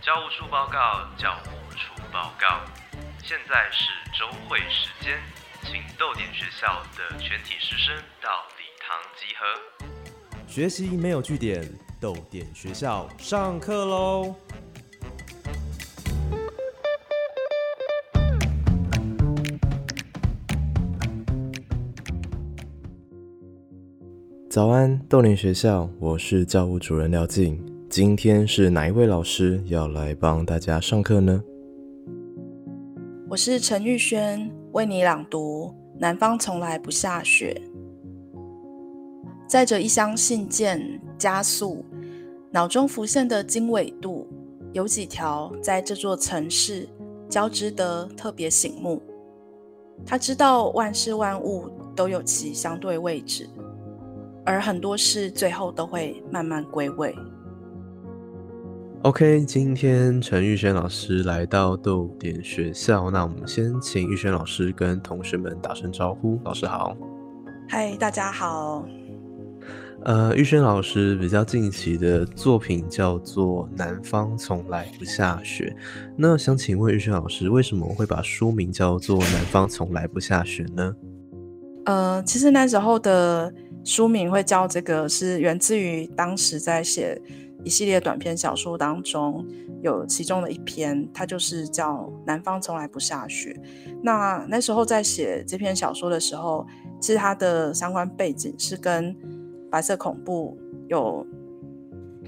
教务处报告，教务处报告。现在是周会时间，请豆点学校的全体师生到礼堂集合。学习没有据点，豆点学校上课喽！早安，豆林学校，我是教务主任廖静。今天是哪一位老师要来帮大家上课呢？我是陈玉轩，为你朗读《南方从来不下雪》。载着一箱信件，加速，脑中浮现的经纬度有几条，在这座城市交织得特别醒目。他知道万事万物都有其相对位置。而很多事最后都会慢慢归位。OK，今天陈玉轩老师来到豆点学校，那我们先请玉轩老师跟同学们打声招呼。老师好，嗨，大家好。呃，玉轩老师比较近期的作品叫做《南方从来不下雪》，那想请问玉轩老师，为什么会把书名叫做《南方从来不下雪》呢？呃，其实那时候的。书名会叫这个，是源自于当时在写一系列短篇小说当中，有其中的一篇，它就是叫《南方从来不下雪》。那那时候在写这篇小说的时候，其实它的相关背景是跟白色恐怖有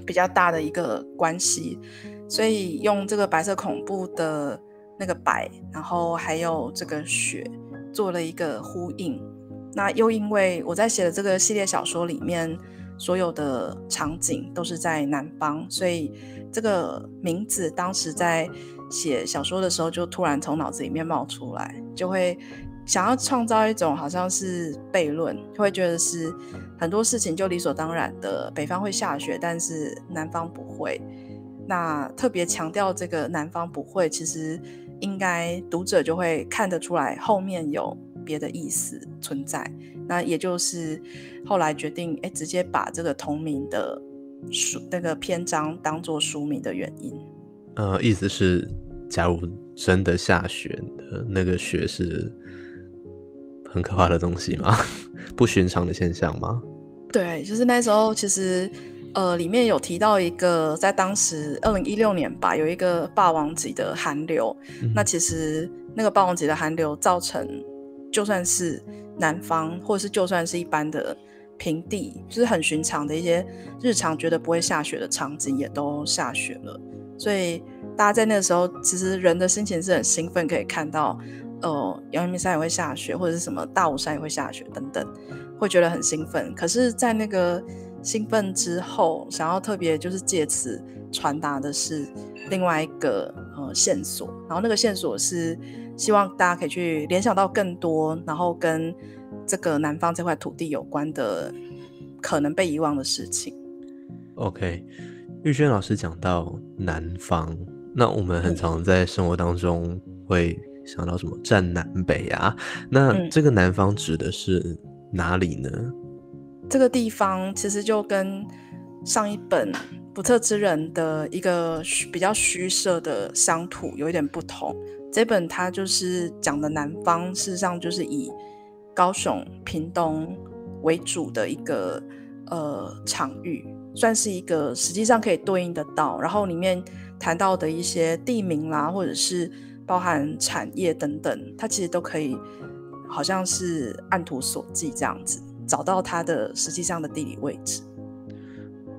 比较大的一个关系，所以用这个白色恐怖的那个白，然后还有这个雪，做了一个呼应。那又因为我在写的这个系列小说里面，所有的场景都是在南方，所以这个名字当时在写小说的时候就突然从脑子里面冒出来，就会想要创造一种好像是悖论，就会觉得是很多事情就理所当然的，北方会下雪，但是南方不会。那特别强调这个南方不会，其实应该读者就会看得出来后面有。别的意思存在，那也就是后来决定哎，直接把这个同名的书那个篇章当做书名的原因。呃，意思是，假如真的下雪的那个雪是很可怕的东西吗？不寻常的现象吗？对，就是那时候其实呃，里面有提到一个，在当时二零一六年吧，有一个霸王级的寒流。那其实那个霸王级的寒流造成。就算是南方，或者是就算是一般的平地，就是很寻常的一些日常觉得不会下雪的场景，也都下雪了。所以大家在那个时候，其实人的心情是很兴奋，可以看到，呃，阳明山也会下雪，或者是什么大武山也会下雪等等，会觉得很兴奋。可是，在那个兴奋之后，想要特别就是借此传达的是另外一个呃线索，然后那个线索是。希望大家可以去联想到更多，然后跟这个南方这块土地有关的可能被遗忘的事情。OK，玉轩老师讲到南方，那我们很常在生活当中会想到什么占南北啊？那这个南方指的是哪里呢？这个地方其实就跟上一本不测之人的一个比较虚设的乡土有一点不同。这本它就是讲的南方，事实上就是以高雄、屏东为主的一个呃场域，算是一个实际上可以对应得到。然后里面谈到的一些地名啦，或者是包含产业等等，它其实都可以好像是按图索骥这样子，找到它的实际上的地理位置。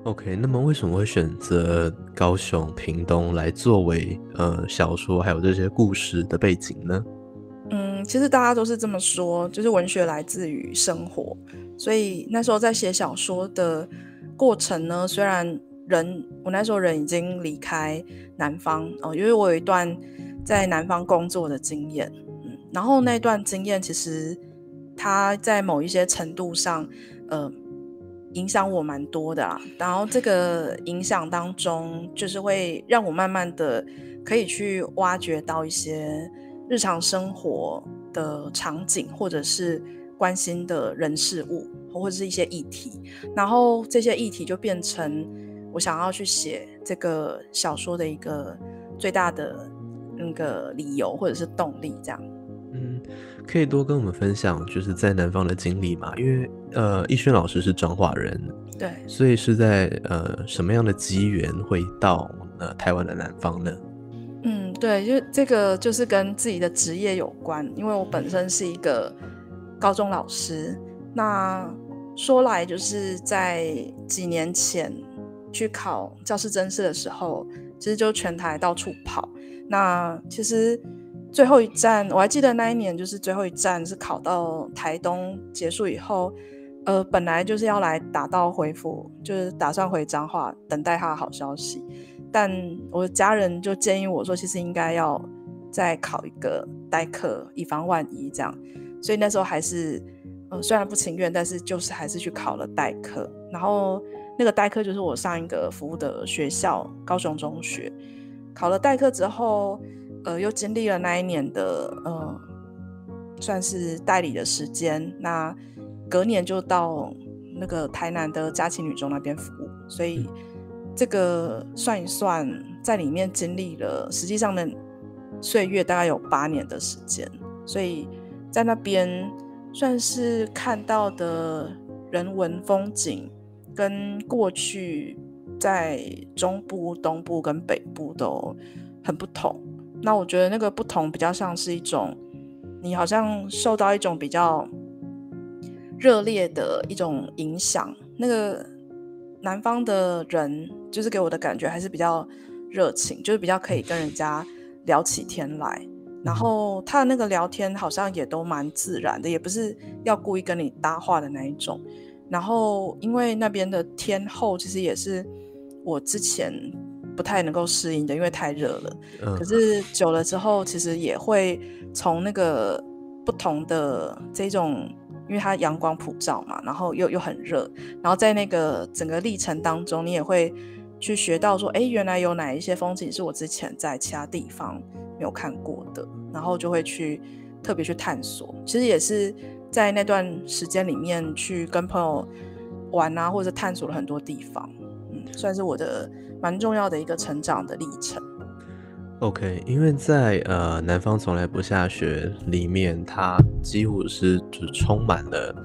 OK，那么为什么会选择高雄、屏东来作为呃小说还有这些故事的背景呢？嗯，其实大家都是这么说，就是文学来自于生活，所以那时候在写小说的过程呢，虽然人我那时候人已经离开南方哦，因为我有一段在南方工作的经验，嗯，然后那段经验其实它在某一些程度上，呃。影响我蛮多的啊，然后这个影响当中，就是会让我慢慢的可以去挖掘到一些日常生活的场景，或者是关心的人事物，或者是一些议题，然后这些议题就变成我想要去写这个小说的一个最大的那个理由或者是动力，这样。嗯，可以多跟我们分享就是在南方的经历嘛？因为呃，逸轩老师是彰化人，对，所以是在呃什么样的机缘会到呃台湾的南方呢？嗯，对，就这个就是跟自己的职业有关，因为我本身是一个高中老师。那说来就是在几年前去考教师真试的时候，其实就全台到处跑。那其实最后一站我还记得那一年就是最后一站是考到台东结束以后，呃，本来就是要来打道回府，就是打算回彰化等待他的好消息。但我的家人就建议我说，其实应该要再考一个代课，以防万一这样。所以那时候还是，呃，虽然不情愿，但是就是还是去考了代课。然后那个代课就是我上一个服务的学校高雄中学。考了代课之后，呃，又经历了那一年的，呃，算是代理的时间。那隔年就到那个台南的嘉庆女中那边服务，所以。这个算一算，在里面经历了实际上的岁月，大概有八年的时间，所以在那边算是看到的人文风景，跟过去在中部、东部跟北部都很不同。那我觉得那个不同比较像是一种，你好像受到一种比较热烈的一种影响，那个。南方的人就是给我的感觉还是比较热情，就是比较可以跟人家聊起天来。然后他的那个聊天好像也都蛮自然的，也不是要故意跟你搭话的那一种。然后因为那边的天候其实也是我之前不太能够适应的，因为太热了。可是久了之后，其实也会从那个不同的这种。因为它阳光普照嘛，然后又又很热，然后在那个整个历程当中，你也会去学到说，哎，原来有哪一些风景是我之前在其他地方没有看过的，然后就会去特别去探索。其实也是在那段时间里面去跟朋友玩啊，或者探索了很多地方，嗯，算是我的蛮重要的一个成长的历程。OK，因为在呃南方从来不下雪里面，它几乎是只充满了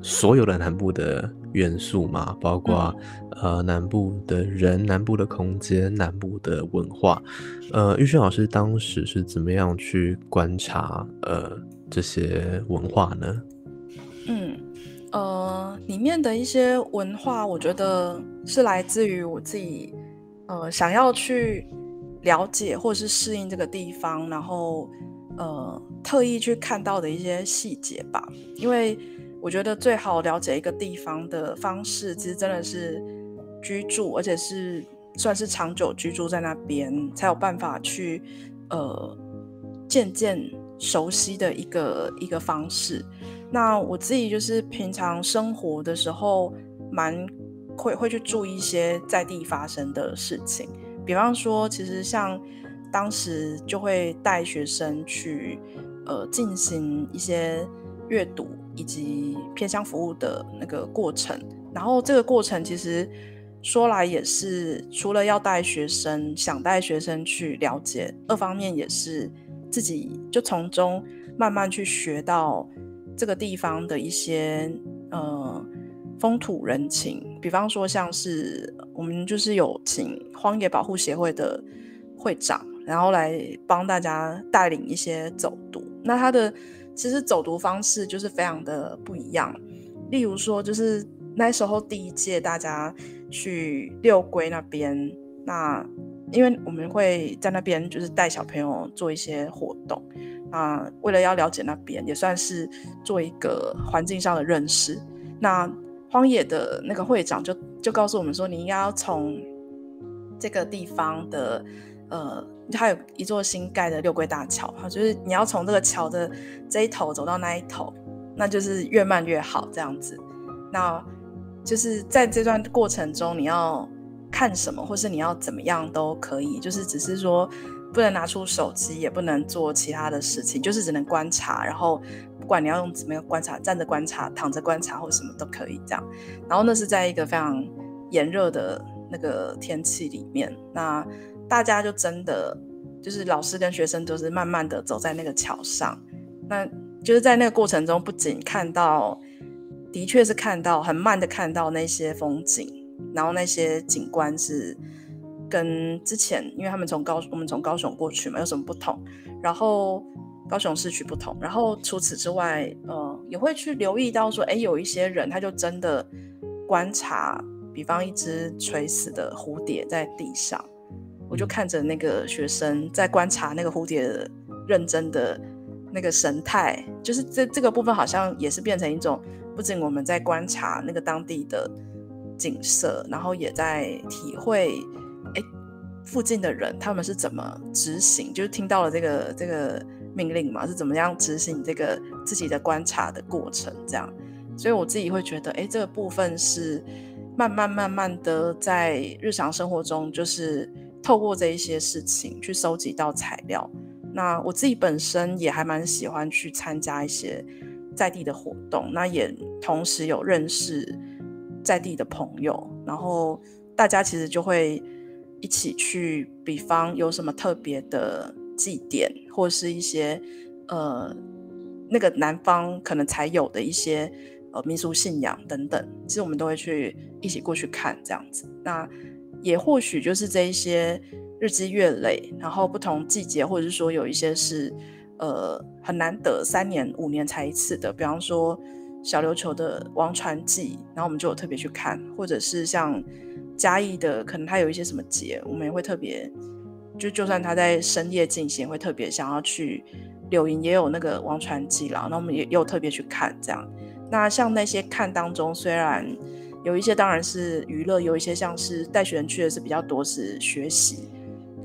所有的南部的元素嘛，包括呃南部的人、南部的空间、南部的文化。呃，玉轩老师当时是怎么样去观察呃这些文化呢？嗯，呃，里面的一些文化，我觉得是来自于我自己呃想要去。了解或者是适应这个地方，然后呃特意去看到的一些细节吧。因为我觉得最好了解一个地方的方式，其实真的是居住，而且是算是长久居住在那边，才有办法去呃渐渐熟悉的一个一个方式。那我自己就是平常生活的时候，蛮会会去注意一些在地发生的事情。比方说，其实像当时就会带学生去，呃，进行一些阅读以及偏向服务的那个过程。然后这个过程其实说来也是，除了要带学生，想带学生去了解，二方面也是自己就从中慢慢去学到这个地方的一些呃风土人情。比方说，像是我们就是有请。荒野保护协会的会长，然后来帮大家带领一些走读。那他的其实走读方式就是非常的不一样。例如说，就是那时候第一届大家去六龟那边，那因为我们会在那边就是带小朋友做一些活动，啊为了要了解那边，也算是做一个环境上的认识。那荒野的那个会长就就告诉我们说，你应该要从这个地方的，呃，它有一座新盖的六龟大桥，哈，就是你要从这个桥的这一头走到那一头，那就是越慢越好这样子。那就是在这段过程中，你要看什么，或是你要怎么样都可以，就是只是说不能拿出手机，也不能做其他的事情，就是只能观察，然后不管你要用怎么样观察，站着观察、躺着观察或什么都可以这样。然后那是在一个非常炎热的那个天气里面，那大家就真的就是老师跟学生都是慢慢的走在那个桥上，那就是在那个过程中，不仅看到，的确是看到很慢的看到那些风景，然后那些景观是跟之前，因为他们从高我们从高雄过去嘛，有什么不同？然后。高雄市区不同，然后除此之外，呃，也会去留意到说，哎，有一些人他就真的观察，比方一只垂死的蝴蝶在地上，我就看着那个学生在观察那个蝴蝶认真的那个神态，就是这这个部分好像也是变成一种，不仅我们在观察那个当地的景色，然后也在体会，哎，附近的人他们是怎么执行，就是听到了这个这个。命令嘛，是怎么样执行这个自己的观察的过程？这样，所以我自己会觉得，哎，这个部分是慢慢慢慢的在日常生活中，就是透过这一些事情去收集到材料。那我自己本身也还蛮喜欢去参加一些在地的活动，那也同时有认识在地的朋友，然后大家其实就会一起去，比方有什么特别的。祭典或是一些呃那个南方可能才有的一些呃民俗信仰等等，其实我们都会去一起过去看这样子。那也或许就是这一些日积月累，然后不同季节，或者是说有一些是呃很难得三年五年才一次的，比方说小琉球的王船祭，然后我们就有特别去看，或者是像嘉义的，可能它有一些什么节，我们也会特别。就就算他在深夜进行，会特别想要去柳营，也有那个王传记啦，那我们也有特别去看这样。那像那些看当中，虽然有一些当然是娱乐，有一些像是带学生去的是比较多是学习，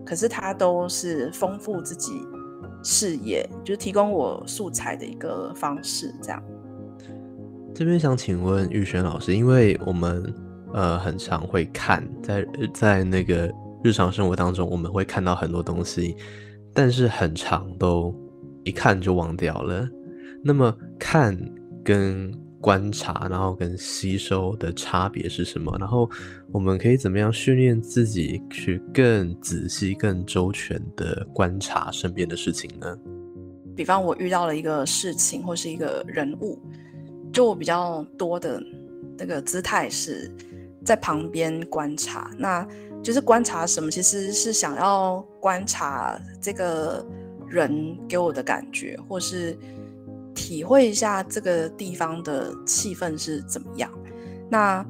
可是他都是丰富自己视野，就是提供我素材的一个方式这样。这边想请问玉轩老师，因为我们呃很常会看在在那个。日常生活当中，我们会看到很多东西，但是很长都一看就忘掉了。那么看跟观察，然后跟吸收的差别是什么？然后我们可以怎么样训练自己去更仔细、更周全的观察身边的事情呢？比方我遇到了一个事情或是一个人物，就我比较多的那个姿态是在旁边观察。那就是观察什么，其实是想要观察这个人给我的感觉，或是体会一下这个地方的气氛是怎么样。那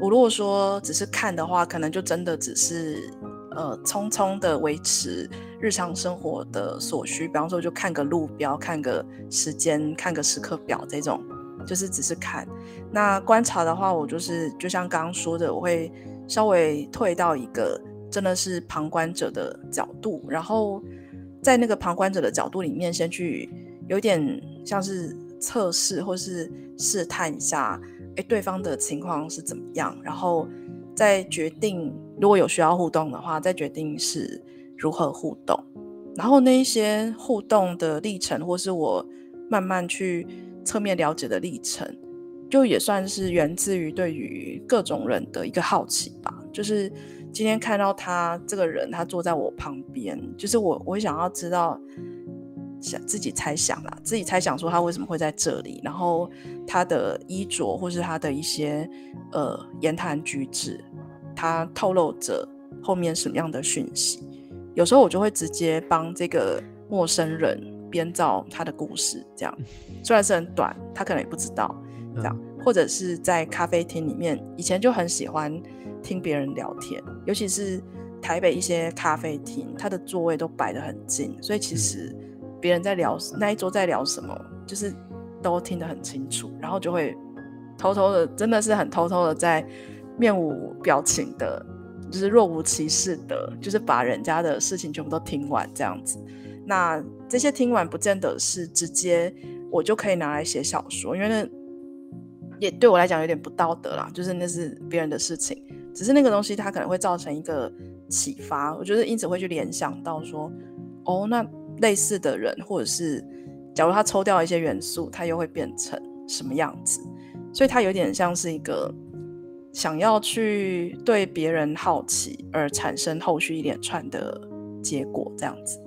我如果说只是看的话，可能就真的只是呃匆匆的维持日常生活的所需，比方说就看个路标、看个时间、看个时刻表这种，就是只是看。那观察的话，我就是就像刚刚说的，我会。稍微退到一个真的是旁观者的角度，然后在那个旁观者的角度里面，先去有点像是测试或是试探一下，哎，对方的情况是怎么样，然后再决定如果有需要互动的话，再决定是如何互动。然后那一些互动的历程，或是我慢慢去侧面了解的历程。就也算是源自于对于各种人的一个好奇吧。就是今天看到他这个人，他坐在我旁边，就是我我想要知道，想自己猜想啦，自己猜想说他为什么会在这里，然后他的衣着或是他的一些呃言谈举止，他透露着后面什么样的讯息。有时候我就会直接帮这个陌生人编造他的故事，这样虽然是很短，他可能也不知道。这样，或者是在咖啡厅里面，以前就很喜欢听别人聊天，尤其是台北一些咖啡厅，它的座位都摆得很近，所以其实别人在聊那一桌在聊什么，就是都听得很清楚，然后就会偷偷的，真的是很偷偷的在面无表情的，就是若无其事的，就是把人家的事情全部都听完这样子。那这些听完不见得是直接我就可以拿来写小说，因为那。也对我来讲有点不道德啦，就是那是别人的事情，只是那个东西它可能会造成一个启发，我觉得因此会去联想到说，哦，那类似的人或者是假如他抽掉一些元素，他又会变成什么样子？所以它有点像是一个想要去对别人好奇而产生后续一连串的结果，这样子。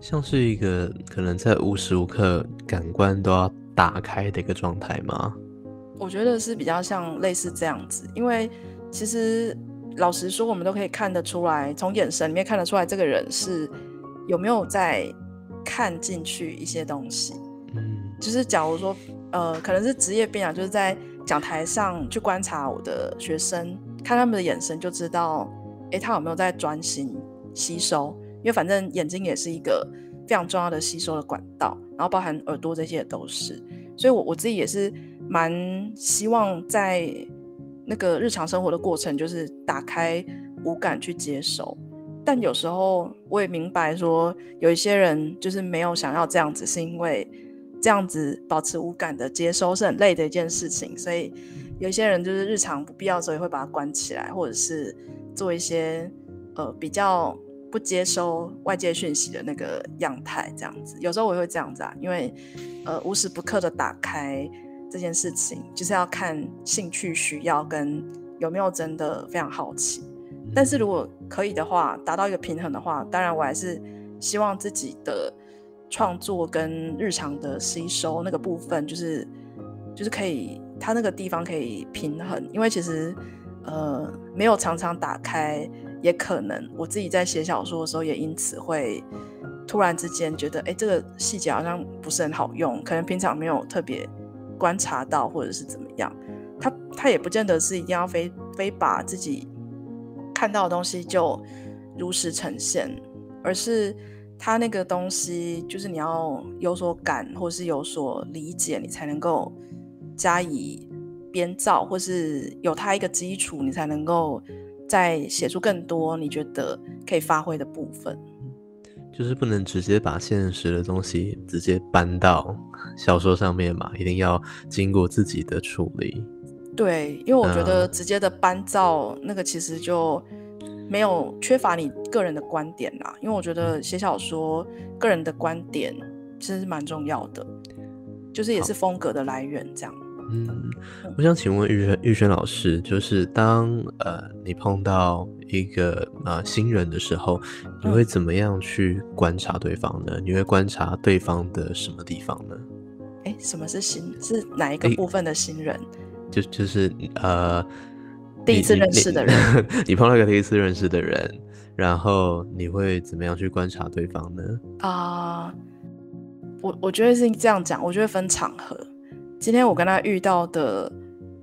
像是一个可能在无时无刻感官都要打开的一个状态吗？我觉得是比较像类似这样子，因为其实老实说，我们都可以看得出来，从眼神里面看得出来，这个人是有没有在看进去一些东西。嗯，就是假如说，呃，可能是职业病啊，就是在讲台上去观察我的学生，看他们的眼神就知道，哎，他有没有在专心吸收。因为反正眼睛也是一个非常重要的吸收的管道，然后包含耳朵这些也都是，所以我我自己也是蛮希望在那个日常生活的过程，就是打开五感去接收。但有时候我也明白说，有一些人就是没有想要这样子，是因为这样子保持五感的接收是很累的一件事情，所以有一些人就是日常不必要的时候也会把它关起来，或者是做一些呃比较。不接收外界讯息的那个样态，这样子，有时候我会这样子啊，因为呃无时不刻的打开这件事情，就是要看兴趣需要跟有没有真的非常好奇。但是如果可以的话，达到一个平衡的话，当然我还是希望自己的创作跟日常的吸收那个部分，就是就是可以，它那个地方可以平衡，因为其实呃没有常常打开。也可能我自己在写小说的时候，也因此会突然之间觉得，哎，这个细节好像不是很好用，可能平常没有特别观察到，或者是怎么样。他他也不见得是一定要非非把自己看到的东西就如实呈现，而是他那个东西就是你要有所感，或是有所理解，你才能够加以编造，或是有他一个基础，你才能够。再写出更多你觉得可以发挥的部分，就是不能直接把现实的东西直接搬到小说上面嘛，一定要经过自己的处理。对，因为我觉得直接的搬造那个其实就没有缺乏你个人的观点啦。因为我觉得写小说个人的观点其实是蛮重要的，就是也是风格的来源这样。嗯，我想请问玉轩玉轩老师，就是当呃你碰到一个呃新人的时候，你会怎么样去观察对方呢？你会观察对方的什么地方呢？哎，什么是新？是哪一个部分的新人？就就是呃第一次认识的人，你碰到一个第一次认识的人，然后你会怎么样去观察对方呢？啊，我我觉得是这样讲，我觉得分场合。今天我跟他遇到的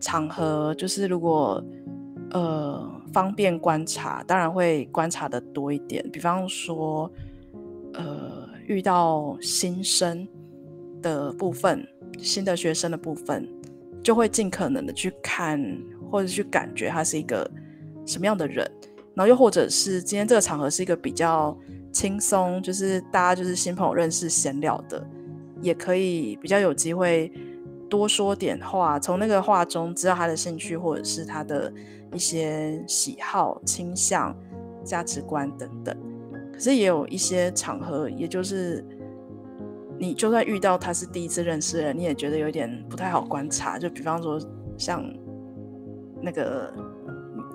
场合，就是如果呃方便观察，当然会观察的多一点。比方说，呃遇到新生的部分，新的学生的部分，就会尽可能的去看或者去感觉他是一个什么样的人。然后又或者是今天这个场合是一个比较轻松，就是大家就是新朋友认识闲聊的，也可以比较有机会。多说点话，从那个话中知道他的兴趣，或者是他的一些喜好、倾向、价值观等等。可是也有一些场合，也就是你就算遇到他是第一次认识的人，你也觉得有点不太好观察。就比方说像那个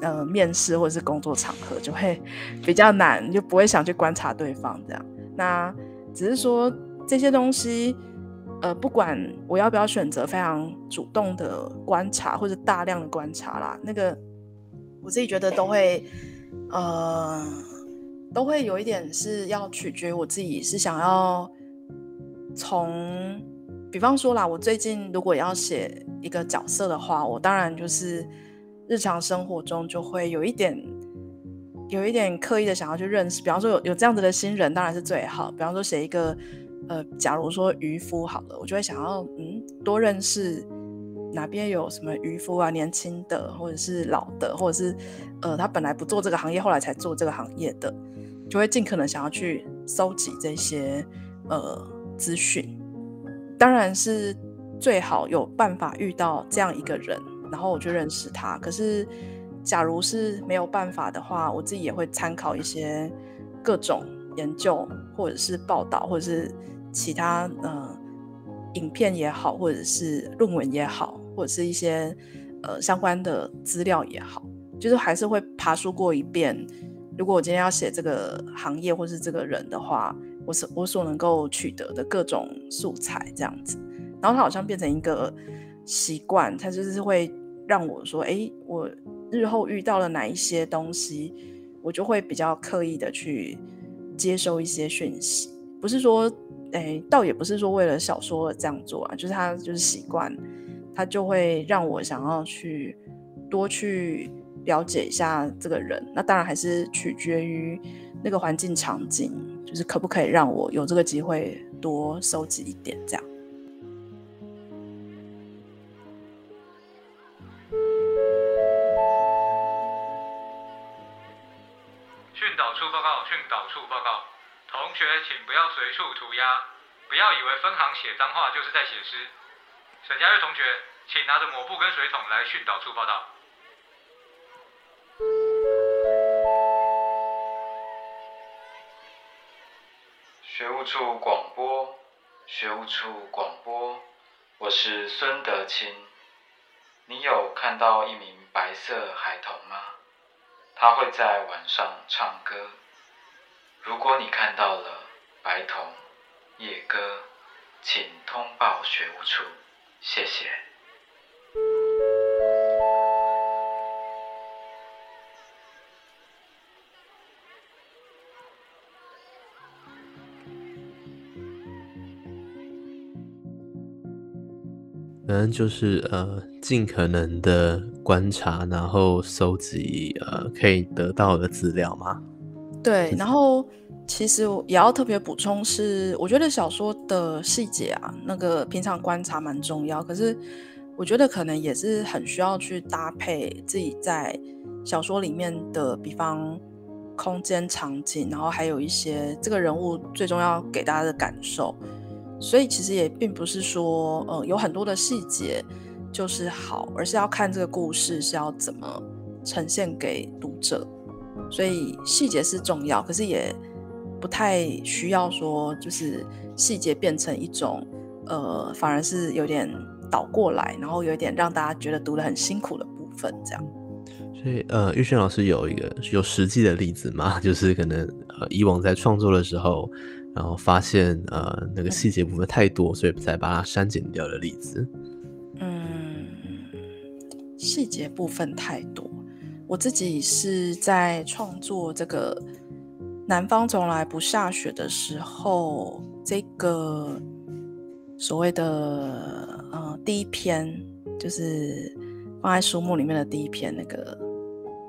呃面试或者是工作场合，就会 比较难，就不会想去观察对方这样。那只是说这些东西。呃，不管我要不要选择非常主动的观察或者大量的观察啦，那个我自己觉得都会，呃，都会有一点是要取决我自己是想要从，比方说啦，我最近如果要写一个角色的话，我当然就是日常生活中就会有一点，有一点刻意的想要去认识，比方说有有这样子的新人，当然是最好。比方说写一个。呃，假如说渔夫好了，我就会想要嗯多认识哪边有什么渔夫啊，年轻的或者是老的，或者是呃他本来不做这个行业，后来才做这个行业的，就会尽可能想要去搜集这些呃资讯。当然是最好有办法遇到这样一个人，然后我就认识他。可是假如是没有办法的话，我自己也会参考一些各种研究或者是报道，或者是。其他呃影片也好，或者是论文也好，或者是一些呃相关的资料也好，就是还是会爬书过一遍。如果我今天要写这个行业或是这个人的话，我所我所能够取得的各种素材这样子，然后它好像变成一个习惯，它就是会让我说，哎，我日后遇到了哪一些东西，我就会比较刻意的去接收一些讯息，不是说，哎，倒也不是说为了小说这样做啊，就是他就是习惯，他就会让我想要去多去了解一下这个人，那当然还是取决于那个环境场景。就是可不可以让我有这个机会多收集一点这样？要随处涂鸦，不要以为分行写脏话就是在写诗。沈佳悦同学，请拿着抹布跟水桶来训导处报道。学务处广播，学务处广播，我是孙德清。你有看到一名白色孩童吗？他会在晚上唱歌。如果你看到了白童、叶哥，请通报学务处，谢谢。反正就是呃，尽可能的观察，然后收集呃可以得到的资料嘛。对，然后其实也要特别补充是，我觉得小说的细节啊，那个平常观察蛮重要。可是我觉得可能也是很需要去搭配自己在小说里面的，比方空间场景，然后还有一些这个人物最重要给大家的感受。所以其实也并不是说，呃，有很多的细节就是好，而是要看这个故事是要怎么呈现给读者。所以细节是重要，可是也不太需要说，就是细节变成一种，呃，反而是有点倒过来，然后有点让大家觉得读得很辛苦的部分，这样。所以，呃，玉轩老师有一个有实际的例子吗？就是可能，呃，以往在创作的时候。然后发现呃那个细节部分太多，所以才把它删减掉的例子。嗯，细节部分太多。我自己是在创作这个《南方从来不下雪》的时候，这个所谓的呃第一篇，就是放在书目里面的第一篇那个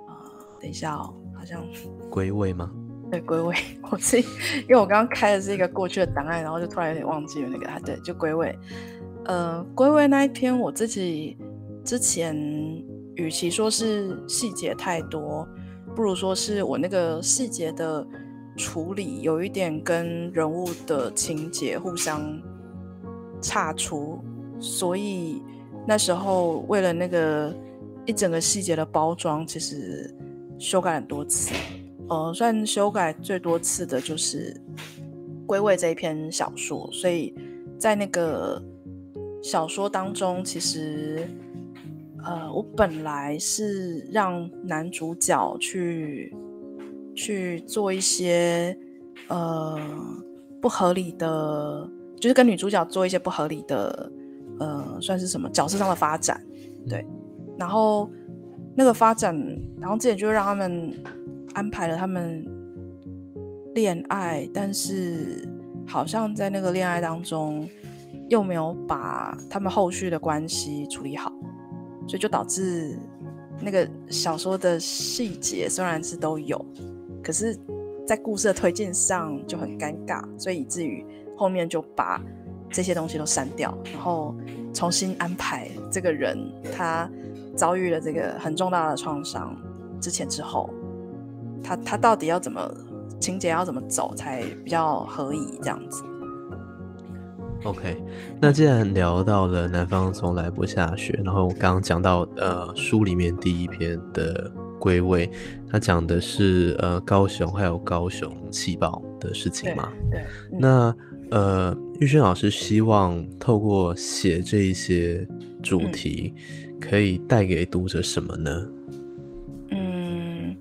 呃，等一下哦，好像归位吗？对归位，我自己因为我刚刚开的是一个过去的档案，然后就突然有点忘记了那个啊，对，就归位。呃，归位那一篇，我自己之前与其说是细节太多，不如说是我那个细节的处理有一点跟人物的情节互相差出，所以那时候为了那个一整个细节的包装，其实修改很多次。呃，算修改最多次的就是《归位》这一篇小说，所以在那个小说当中，其实呃，我本来是让男主角去去做一些呃不合理的，就是跟女主角做一些不合理的呃，算是什么角色上的发展，对，然后那个发展，然后之前就让他们。安排了他们恋爱，但是好像在那个恋爱当中又没有把他们后续的关系处理好，所以就导致那个小说的细节虽然是都有，可是，在故事的推进上就很尴尬，所以以至于后面就把这些东西都删掉，然后重新安排这个人他遭遇了这个很重大的创伤之前之后。他他到底要怎么情节要怎么走才比较合宜这样子？OK，那既然聊到了南方从来不下雪，然后我刚刚讲到呃书里面第一篇的归位，他讲的是呃高雄还有高雄气爆的事情嘛？对。那呃，玉轩老师希望透过写这一些主题，可以带给读者什么呢？嗯，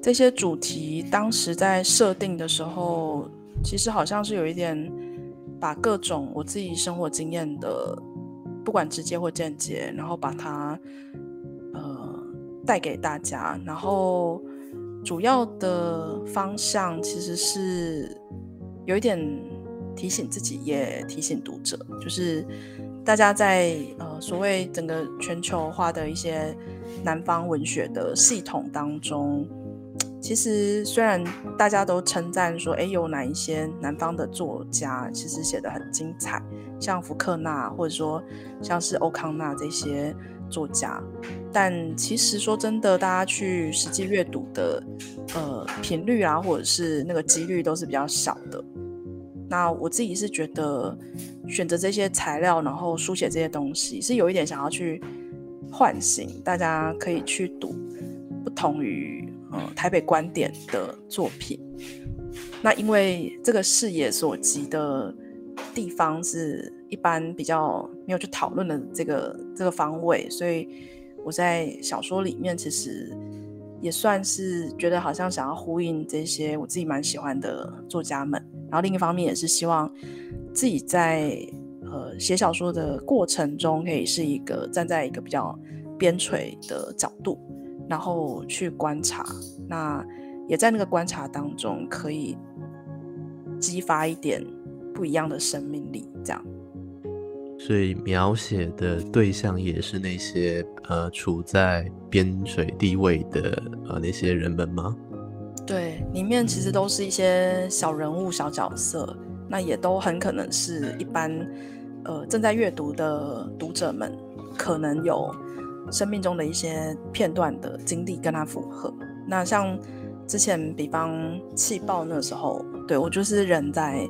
这些主题当时在设定的时候，其实好像是有一点把各种我自己生活经验的，不管直接或间接，然后把它呃带给大家，然后主要的方向其实是有一点。提醒自己，也提醒读者，就是大家在呃所谓整个全球化的一些南方文学的系统当中，其实虽然大家都称赞说，哎，有哪一些南方的作家其实写的很精彩，像福克纳或者说像是欧康纳这些作家，但其实说真的，大家去实际阅读的呃频率啊，或者是那个几率都是比较少的。那我自己是觉得选择这些材料，然后书写这些东西，是有一点想要去唤醒大家，可以去读不同于呃台北观点的作品。那因为这个视野所及的地方是一般比较没有去讨论的这个这个方位，所以我在小说里面其实也算是觉得好像想要呼应这些我自己蛮喜欢的作家们。然后另一方面也是希望自己在呃写小说的过程中，可以是一个站在一个比较边陲的角度，然后去观察。那也在那个观察当中，可以激发一点不一样的生命力。这样，所以描写的对象也是那些呃处在边陲地位的呃那些人们吗？对，里面其实都是一些小人物、小角色，那也都很可能是一般呃正在阅读的读者们可能有生命中的一些片段的经历跟他符合。那像之前比方气爆那时候，对我就是人在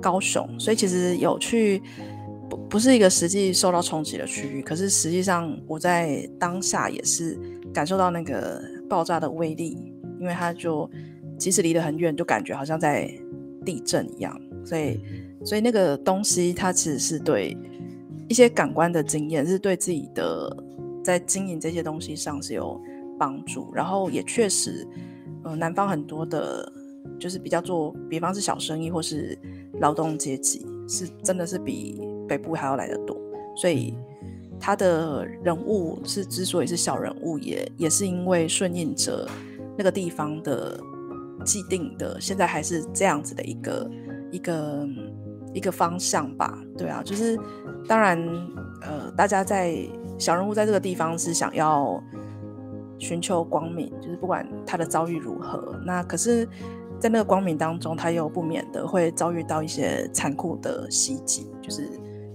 高雄，所以其实有去不不是一个实际受到冲击的区域，可是实际上我在当下也是感受到那个爆炸的威力。因为它就即使离得很远，就感觉好像在地震一样，所以所以那个东西它其实是对一些感官的经验，是对自己的在经营这些东西上是有帮助。然后也确实，呃，南方很多的，就是比较做，比方是小生意或是劳动阶级，是真的是比北部还要来得多。所以他的人物是之所以是小人物，也也是因为顺应着。那个地方的既定的，现在还是这样子的一个一个一个方向吧，对啊，就是当然，呃，大家在小人物在这个地方是想要寻求光明，就是不管他的遭遇如何，那可是，在那个光明当中，他又不免的会遭遇到一些残酷的袭击，就是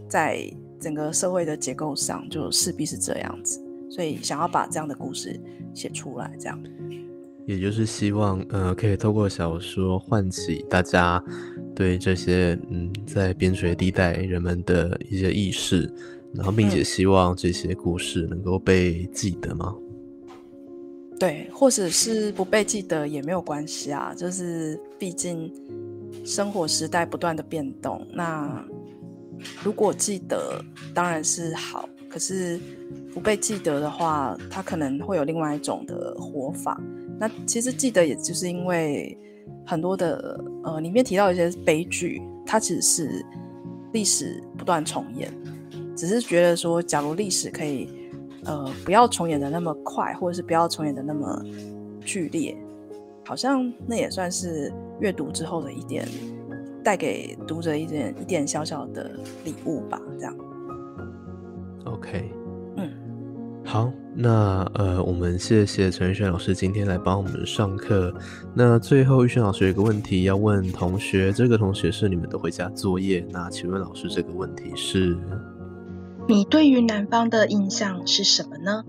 在整个社会的结构上，就势必是这样子，所以想要把这样的故事写出来，这样。也就是希望，呃，可以透过小说唤起大家对这些，嗯，在边陲地带人们的一些意识，然后并且希望这些故事能够被记得吗？对，或者是不被记得也没有关系啊，就是毕竟生活时代不断的变动，那如果记得当然是好，可是不被记得的话，它可能会有另外一种的活法。那其实记得，也就是因为很多的呃，里面提到一些悲剧，它其实是历史不断重演，只是觉得说，假如历史可以呃不要重演的那么快，或者是不要重演的那么剧烈，好像那也算是阅读之后的一点带给读者一点一点小小的礼物吧，这样。OK，嗯，好。那呃，我们谢谢陈玉轩老师今天来帮我们上课。那最后玉轩老师有一个问题要问同学，这个同学是你们的回家作业。那请问老师这个问题是：你对于南方的印象是什么呢？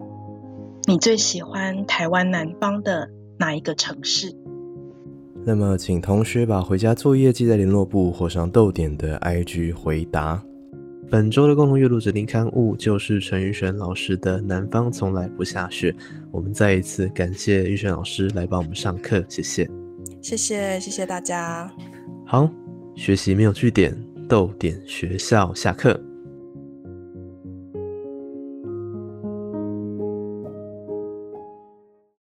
你最喜欢台湾南方的哪一个城市？那么请同学把回家作业记在联络簿或上逗点的 IG 回答。本周的共同阅读指定刊物就是陈玉璇老师的《南方从来不下雪》。我们再一次感谢玉璇老师来帮我们上课，谢谢，谢谢，谢谢大家。好，学习没有据点，逗点学校下课。